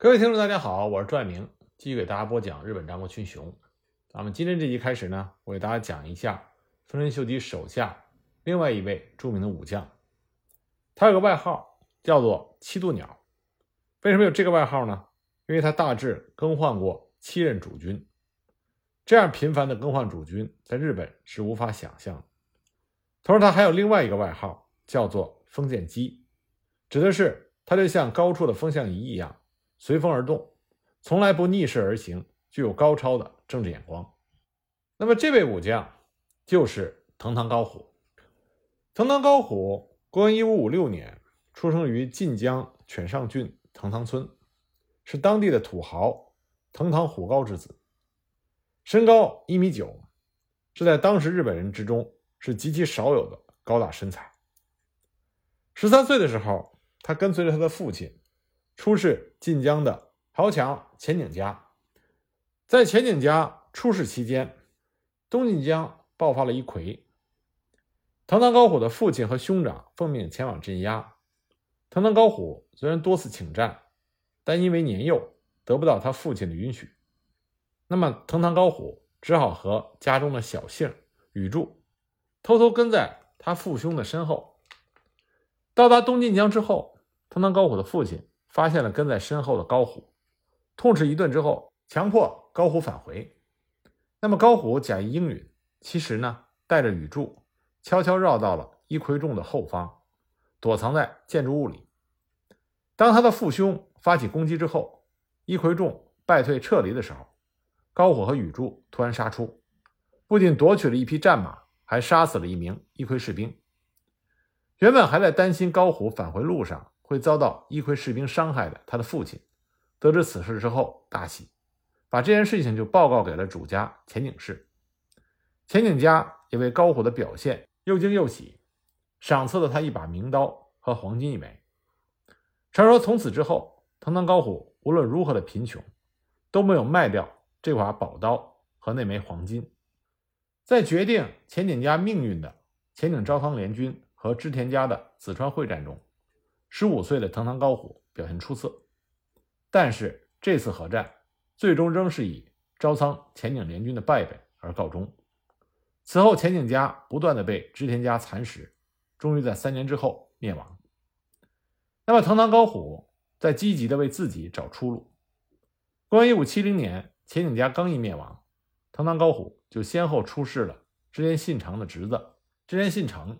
各位听众，大家好，我是朱爱明，继续给大家播讲日本战国群雄。咱们今天这集开始呢，我给大家讲一下丰臣秀吉手下另外一位著名的武将，他有个外号叫做七度鸟。为什么有这个外号呢？因为他大致更换过七任主君，这样频繁的更换主君，在日本是无法想象的。同时，他还有另外一个外号，叫做封建机，指的是他就像高处的风向仪一样，随风而动，从来不逆势而行，具有高超的政治眼光。那么，这位武将就是藤堂高虎。藤堂高虎，公元一五五六年出生于晋江犬上郡藤堂村。是当地的土豪藤堂虎高之子，身高一米九，是在当时日本人之中是极其少有的高大身材。十三岁的时候，他跟随着他的父亲出仕晋江的豪强前景家。在前景家出仕期间，东晋江爆发了一揆，藤堂高虎的父亲和兄长奉命前往镇压。藤堂高虎虽然多次请战。但因为年幼，得不到他父亲的允许，那么藤堂高虎只好和家中的小姓宇柱偷偷跟在他父兄的身后。到达东晋江之后，藤堂高虎的父亲发现了跟在身后的高虎，痛斥一顿之后，强迫高虎返回。那么高虎假意应允，其实呢，带着宇柱悄悄绕到了伊奎众的后方，躲藏在建筑物里。当他的父兄。发起攻击之后，伊奎众败退撤离的时候，高虎和宇柱突然杀出，不仅夺取了一匹战马，还杀死了一名伊奎士兵。原本还在担心高虎返回路上会遭到伊奎士兵伤害的他的父亲，得知此事之后大喜，把这件事情就报告给了主家前景氏。前景家也为高虎的表现又惊又喜，赏赐了他一把名刀和黄金一枚。传说从此之后。藤堂高虎无论如何的贫穷，都没有卖掉这把宝刀和那枚黄金。在决定前景家命运的前景昭仓联军和织田家的紫川会战中，十五岁的藤堂高虎表现出色。但是这次合战最终仍是以朝仓前景联军的败北而告终。此后，前景家不断的被织田家蚕食，终于在三年之后灭亡。那么，藤堂高虎。在积极的为自己找出路。公元一五七零年，前景家刚一灭亡，藤堂高虎就先后出仕了织田信长的侄子织田信成、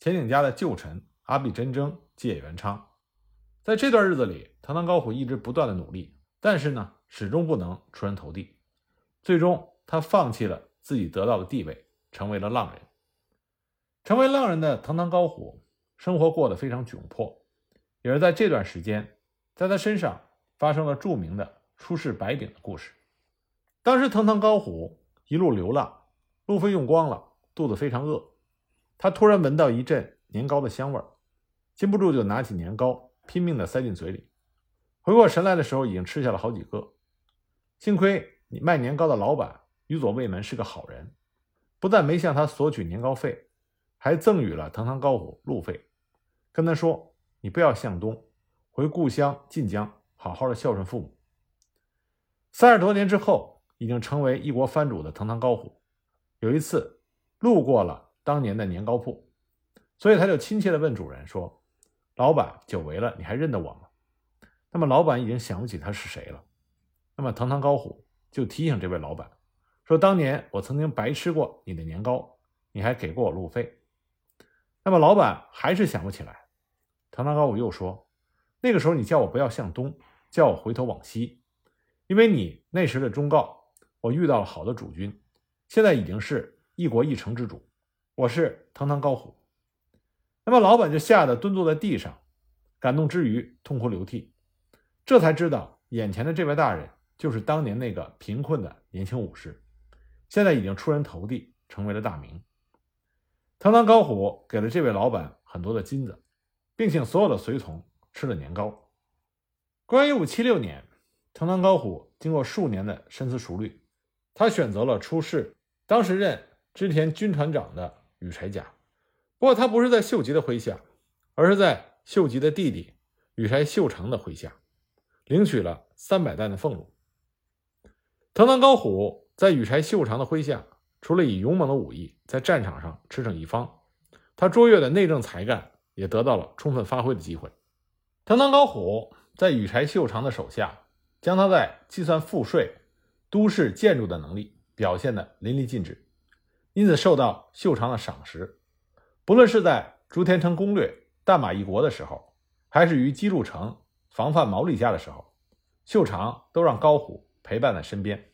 前景家的旧臣阿比真争借元昌。在这段日子里，藤堂高虎一直不断的努力，但是呢，始终不能出人头地。最终，他放弃了自己得到的地位，成为了浪人。成为浪人的藤堂高虎，生活过得非常窘迫，也是在这段时间。在他身上发生了著名的出世白饼的故事。当时藤堂高虎一路流浪，路费用光了，肚子非常饿。他突然闻到一阵年糕的香味儿，禁不住就拿起年糕拼命地塞进嘴里。回过神来的时候，已经吃下了好几个。幸亏你卖年糕的老板宇佐卫门是个好人，不但没向他索取年糕费，还赠予了藤堂高虎路费，跟他说：“你不要向东。”回故乡晋江，好好的孝顺父母。三十多年之后，已经成为一国藩主的藤堂高虎，有一次路过了当年的年糕铺，所以他就亲切的问主人说：“老板，久违了，你还认得我吗？”那么老板已经想不起他是谁了。那么堂堂高虎就提醒这位老板说：“当年我曾经白吃过你的年糕，你还给过我路费。”那么老板还是想不起来。堂堂高虎又说。那个时候，你叫我不要向东，叫我回头往西，因为你那时的忠告，我遇到了好的主君，现在已经是一国一城之主，我是堂堂高虎。那么老板就吓得蹲坐在地上，感动之余痛哭流涕，这才知道眼前的这位大人就是当年那个贫困的年轻武士，现在已经出人头地，成为了大名。堂堂高虎给了这位老板很多的金子，并请所有的随从。吃了年糕。公元一五七六年，藤堂高虎经过数年的深思熟虑，他选择了出仕当时任织田军团长的羽柴家。不过他不是在秀吉的麾下，而是在秀吉的弟弟羽柴秀长的麾下，领取了三百担的俸禄。藤堂高虎在羽柴秀长的麾下，除了以勇猛的武艺在战场上驰骋一方，他卓越的内政才干也得到了充分发挥的机会。藤堂高虎在羽柴秀长的手下，将他在计算赋税、都市建筑的能力表现得淋漓尽致，因此受到秀长的赏识。不论是在竹田城攻略大马一国的时候，还是于姬路城防范毛利家的时候，秀长都让高虎陪伴在身边，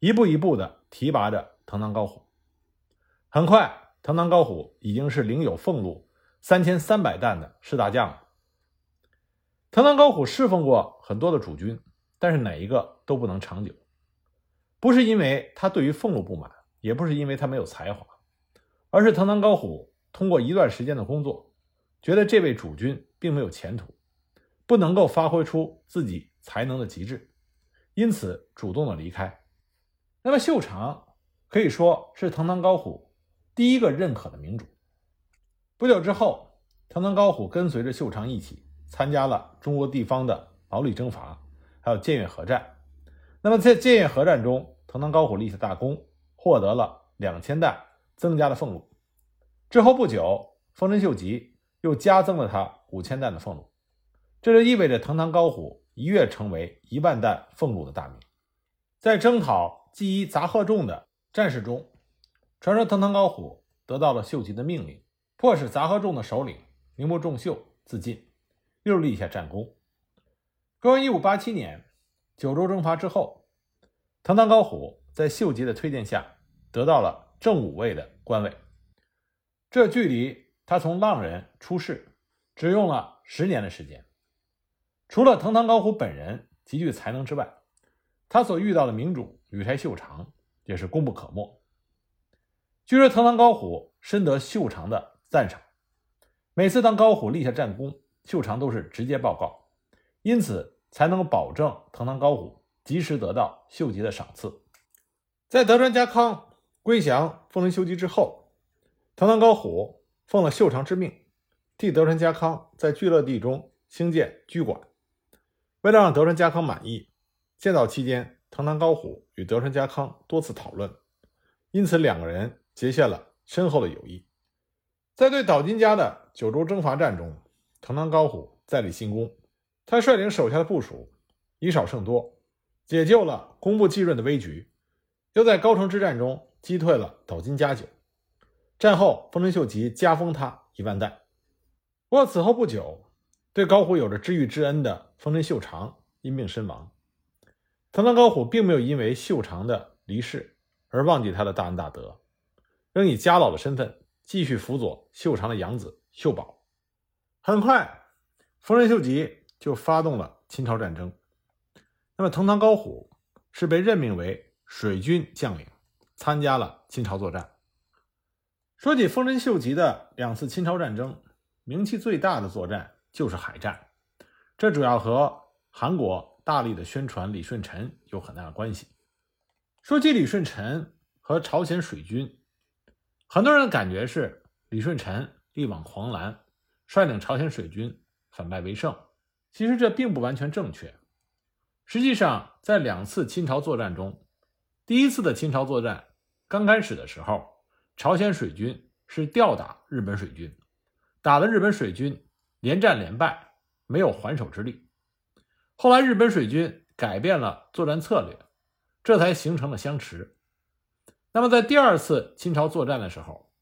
一步一步地提拔着藤堂高虎。很快，藤堂高虎已经是领有俸禄三千三百担的士大将了。藤堂高虎侍奉过很多的主君，但是哪一个都不能长久，不是因为他对于俸禄不满，也不是因为他没有才华，而是藤堂高虎。通过一段时间的工作，觉得这位主君并没有前途，不能够发挥出自己才能的极致，因此主动的离开。那么秀长可以说是藤堂高虎第一个认可的明主。不久之后，藤堂高虎跟随着秀长一起参加了中国地方的毛利征伐，还有建越合战。那么在建越合战中，藤堂高虎立下大功，获得了两千担增加的俸禄。之后不久，丰臣秀吉又加增了他五千担的俸禄，这就意味着藤堂高虎一跃成为一万担俸禄的大名。在征讨纪伊杂贺众的战事中，传说藤堂高虎得到了秀吉的命令，迫使杂贺众的首领名木重秀自尽，又立下战功。公元一五八七年，九州征伐之后，藤堂高虎在秀吉的推荐下得到了正五位的官位。这距离他从浪人出世，只用了十年的时间。除了藤堂高虎本人极具才能之外，他所遇到的明主羽柴秀长也是功不可没。据说藤堂高虎深得秀长的赞赏，每次当高虎立下战功，秀长都是直接报告，因此才能保证藤堂高虎及时得到秀吉的赏赐。在德川家康归降丰臣秀吉之后。藤堂高虎奉了秀长之命，替德川家康在聚乐地中兴建居馆。为了让德川家康满意，建造期间，藤堂高虎与德川家康多次讨论，因此两个人结下了深厚的友谊。在对岛津家的九州征伐战中，藤堂高虎再立新功，他率领手下的部属以少胜多，解救了工部继润的危局，又在高城之战中击退了岛津家久。战后，丰臣秀吉加封他一万担。不过此后不久，对高虎有着知遇之恩的丰臣秀长因病身亡。藤堂高虎并没有因为秀长的离世而忘记他的大恩大德，仍以家老的身份继续辅佐秀长的养子秀保。很快，丰臣秀吉就发动了侵朝战争。那么，藤堂高虎是被任命为水军将领，参加了侵朝作战。说起丰臣秀吉的两次侵朝战争，名气最大的作战就是海战，这主要和韩国大力的宣传李舜臣有很大的关系。说起李舜臣和朝鲜水军，很多人的感觉是李舜臣力挽狂澜，率领朝鲜水军反败为胜。其实这并不完全正确。实际上，在两次侵朝作战中，第一次的侵朝作战刚开始的时候。朝鲜水军是吊打日本水军，打的日本水军连战连败，没有还手之力。后来日本水军改变了作战策略，这才形成了相持。那么在第二次侵朝作战的时候，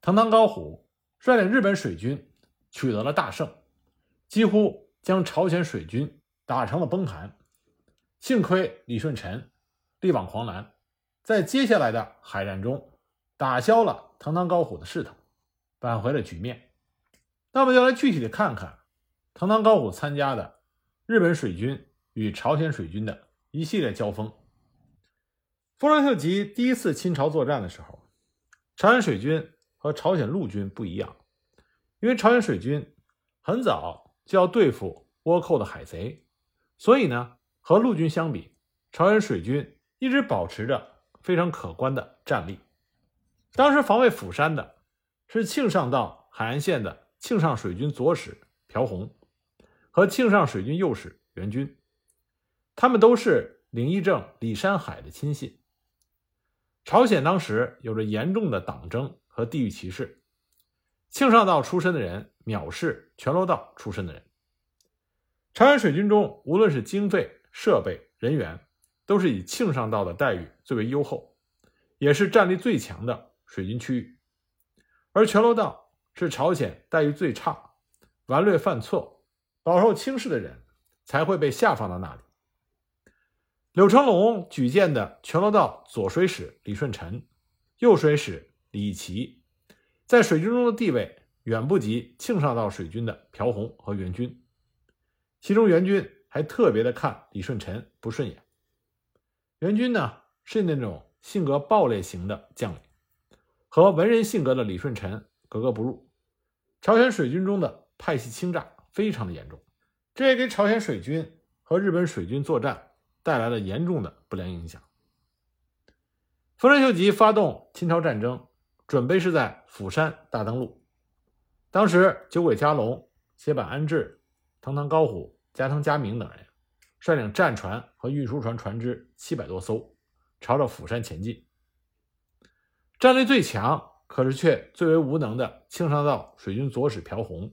藤堂高虎率领日本水军取得了大胜，几乎将朝鲜水军打成了崩盘。幸亏李舜臣力挽狂澜，在接下来的海战中。打消了藤堂高虎的势头，挽回了局面。那么就来具体的看看藤堂高虎参加的日本水军与朝鲜水军的一系列交锋。丰臣秀吉第一次侵朝作战的时候，朝鲜水军和朝鲜陆军不一样，因为朝鲜水军很早就要对付倭寇的海贼，所以呢，和陆军相比，朝鲜水军一直保持着非常可观的战力。当时防卫釜山的是庆尚道海岸线的庆尚水军左使朴弘和庆尚水军右使袁军。他们都是领议政李山海的亲信。朝鲜当时有着严重的党争和地域歧视，庆尚道出身的人藐视全罗道出身的人。朝鲜水军中，无论是经费、设备、人员，都是以庆尚道的待遇最为优厚，也是战力最强的水军区域。而全罗道是朝鲜待遇最差、顽劣犯错、饱受轻视的人，才会被下放到那里。柳成龙举荐的全罗道左水使李舜臣、右水使李琦，在水军中的地位远不及庆尚道水军的朴洪和元军。其中元军还特别的看李舜臣不顺眼。元军呢是那种性格暴烈型的将领，和文人性格的李舜臣格格不入。朝鲜水军中的派系倾轧非常的严重，这也给朝鲜水军和日本水军作战。带来了严重的不良影响。丰臣秀吉发动侵朝战争，准备是在釜山大登陆。当时，酒鬼加隆、歇坂安治、藤堂高虎、加藤嘉明等人率领战船和运输船船只七百多艘，朝着釜山前进。战力最强，可是却最为无能的庆尚道水军左使朴洪，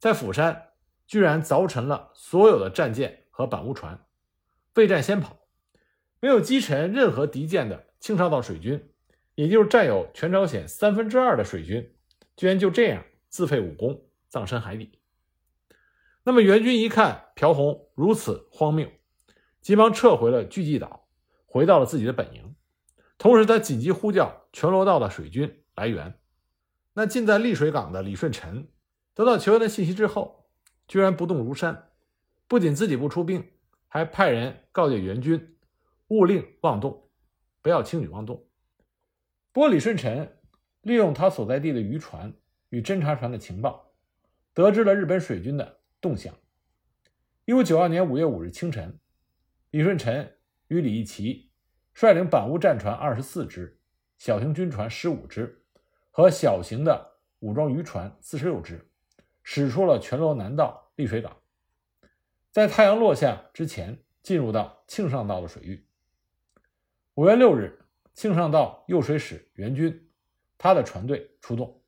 在釜山居然凿沉了所有的战舰和板屋船。备战先跑，没有击沉任何敌舰的庆尚道水军，也就是占有全朝鲜三分之二的水军，居然就这样自废武功，葬身海底。那么援军一看朴洪如此荒谬，急忙撤回了巨济岛，回到了自己的本营。同时，他紧急呼叫全罗道的水军来援。那近在丽水港的李舜臣得到求援的信息之后，居然不动如山，不仅自己不出兵。还派人告诫援军，勿令妄动，不要轻举妄动。不过李舜臣利用他所在地的渔船与侦察船的情报，得知了日本水军的动向。一五九二年五月五日清晨，李舜臣与李义奇率领板屋战船二十四只、小型军船十五只和小型的武装渔船四十六只，驶出了全罗南道丽水港。在太阳落下之前，进入到庆尚道的水域。五月六日，庆尚道右水使援军，他的船队出动。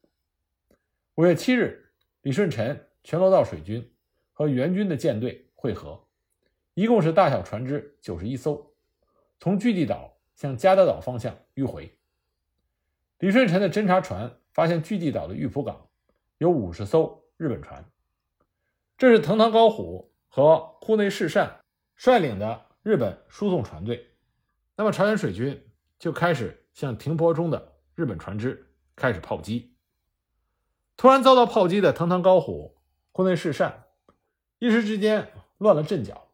五月七日，李舜臣全罗道水军和援军的舰队会合，一共是大小船只九十一艘，从巨地岛向加德岛方向迂回。李舜臣的侦察船发现巨地岛的玉浦港有五十艘日本船，这是藤堂高虎。和库内世善率领的日本输送船队，那么朝鲜水军就开始向停泊中的日本船只开始炮击。突然遭到炮击的藤堂高虎、库内世善一时之间乱了阵脚，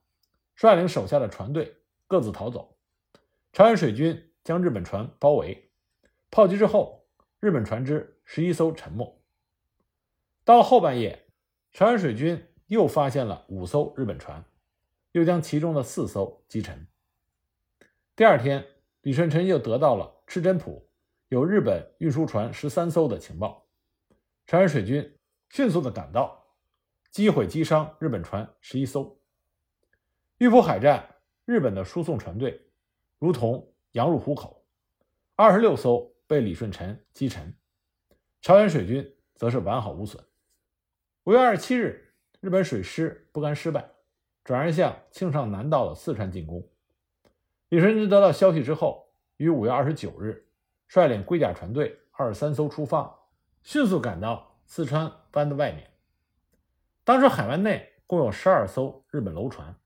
率领手下的船队各自逃走。朝鲜水军将日本船包围，炮击之后，日本船只十一艘沉没。到后半夜，朝鲜水军。又发现了五艘日本船，又将其中的四艘击沉。第二天，李舜臣又得到了赤真浦有日本运输船十三艘的情报，朝鲜水军迅速的赶到，击毁击伤日本船十一艘。玉浦海战，日本的输送船队如同羊入虎口，二十六艘被李舜臣击沉，朝鲜水军则是完好无损。五月二十七日。日本水师不甘失败，转而向庆尚南道的四川进攻。李舜臣得到消息之后，于五月二十九日率领龟甲船队二十三艘出发，迅速赶到四川湾的外面。当时海湾内共有十二艘日本楼船，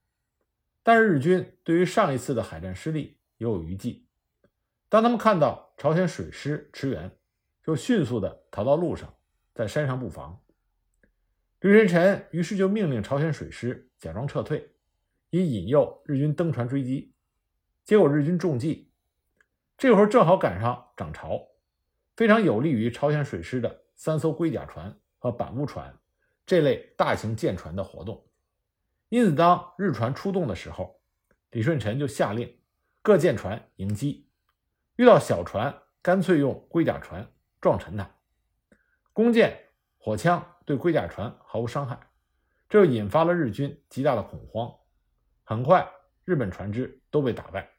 但是日军对于上一次的海战失利犹有余悸。当他们看到朝鲜水师驰援，就迅速的逃到路上，在山上布防。李舜臣于是就命令朝鲜水师假装撤退，以引诱日军登船追击。结果日军中计，这会儿正好赶上涨潮，非常有利于朝鲜水师的三艘龟甲船和板屋船这类大型舰船的活动。因此，当日船出动的时候，李舜臣就下令各舰船迎击，遇到小船干脆用龟甲船撞沉它，弓箭、火枪。对龟甲船毫无伤害，这引发了日军极大的恐慌。很快，日本船只都被打败。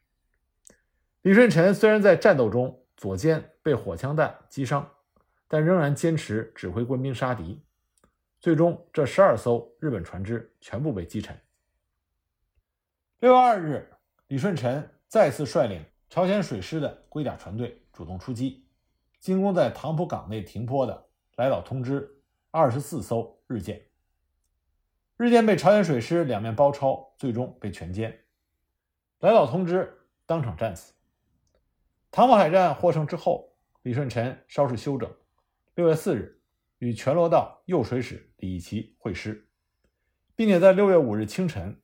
李舜臣虽然在战斗中左肩被火枪弹击伤，但仍然坚持指挥官兵杀敌。最终，这十二艘日本船只全部被击沉。六月二日，李舜臣再次率领朝鲜水师的龟甲船队主动出击，进攻在唐浦港内停泊的来岛通知二十四艘日舰。日舰被朝鲜水师两面包抄，最终被全歼。来岛通知当场战死。唐浦海战获胜之后，李舜臣稍事休整。六月四日，与全罗道右水使李义奇会师，并且在六月五日清晨。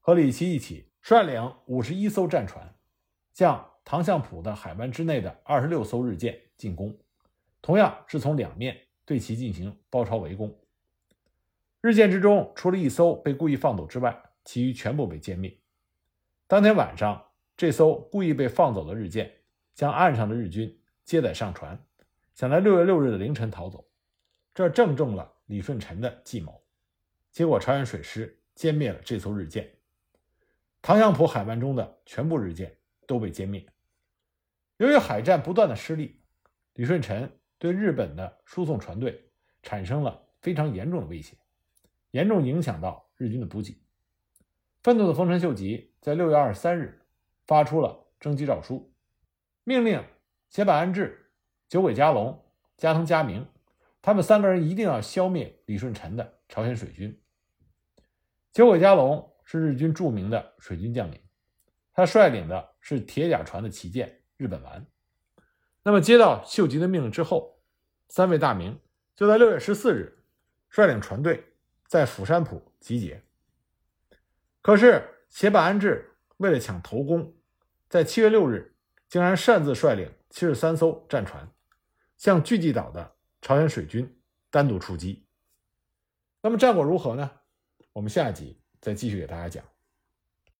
和李奇一起率领五十一艘战船，向唐相浦的海湾之内的二十六艘日舰进攻，同样是从两面对其进行包抄围攻。日舰之中，除了一艘被故意放走之外，其余全部被歼灭。当天晚上，这艘故意被放走的日舰将岸上的日军接载上船，想在六月六日的凌晨逃走，这正中了李舜臣的计谋。结果，朝鲜水师歼灭了这艘日舰。唐相浦海湾中的全部日舰都被歼灭。由于海战不断的失利，李舜臣对日本的输送船队产生了非常严重的威胁，严重影响到日军的补给。愤怒的丰臣秀吉在六月二十三日发出了征集诏书，命令胁坂安治、久尾加隆、加藤嘉明他们三个人一定要消灭李舜臣的朝鲜水军。九尾加隆。是日军著名的水军将领，他率领的是铁甲船的旗舰“日本丸”。那么，接到秀吉的命令之后，三位大名就在六月十四日率领船队在釜山浦集结。可是，胁坂安治为了抢头功，在七月六日竟然擅自率领七十三艘战船向巨济岛的朝鲜水军单独出击。那么，战果如何呢？我们下一集。再继续给大家讲。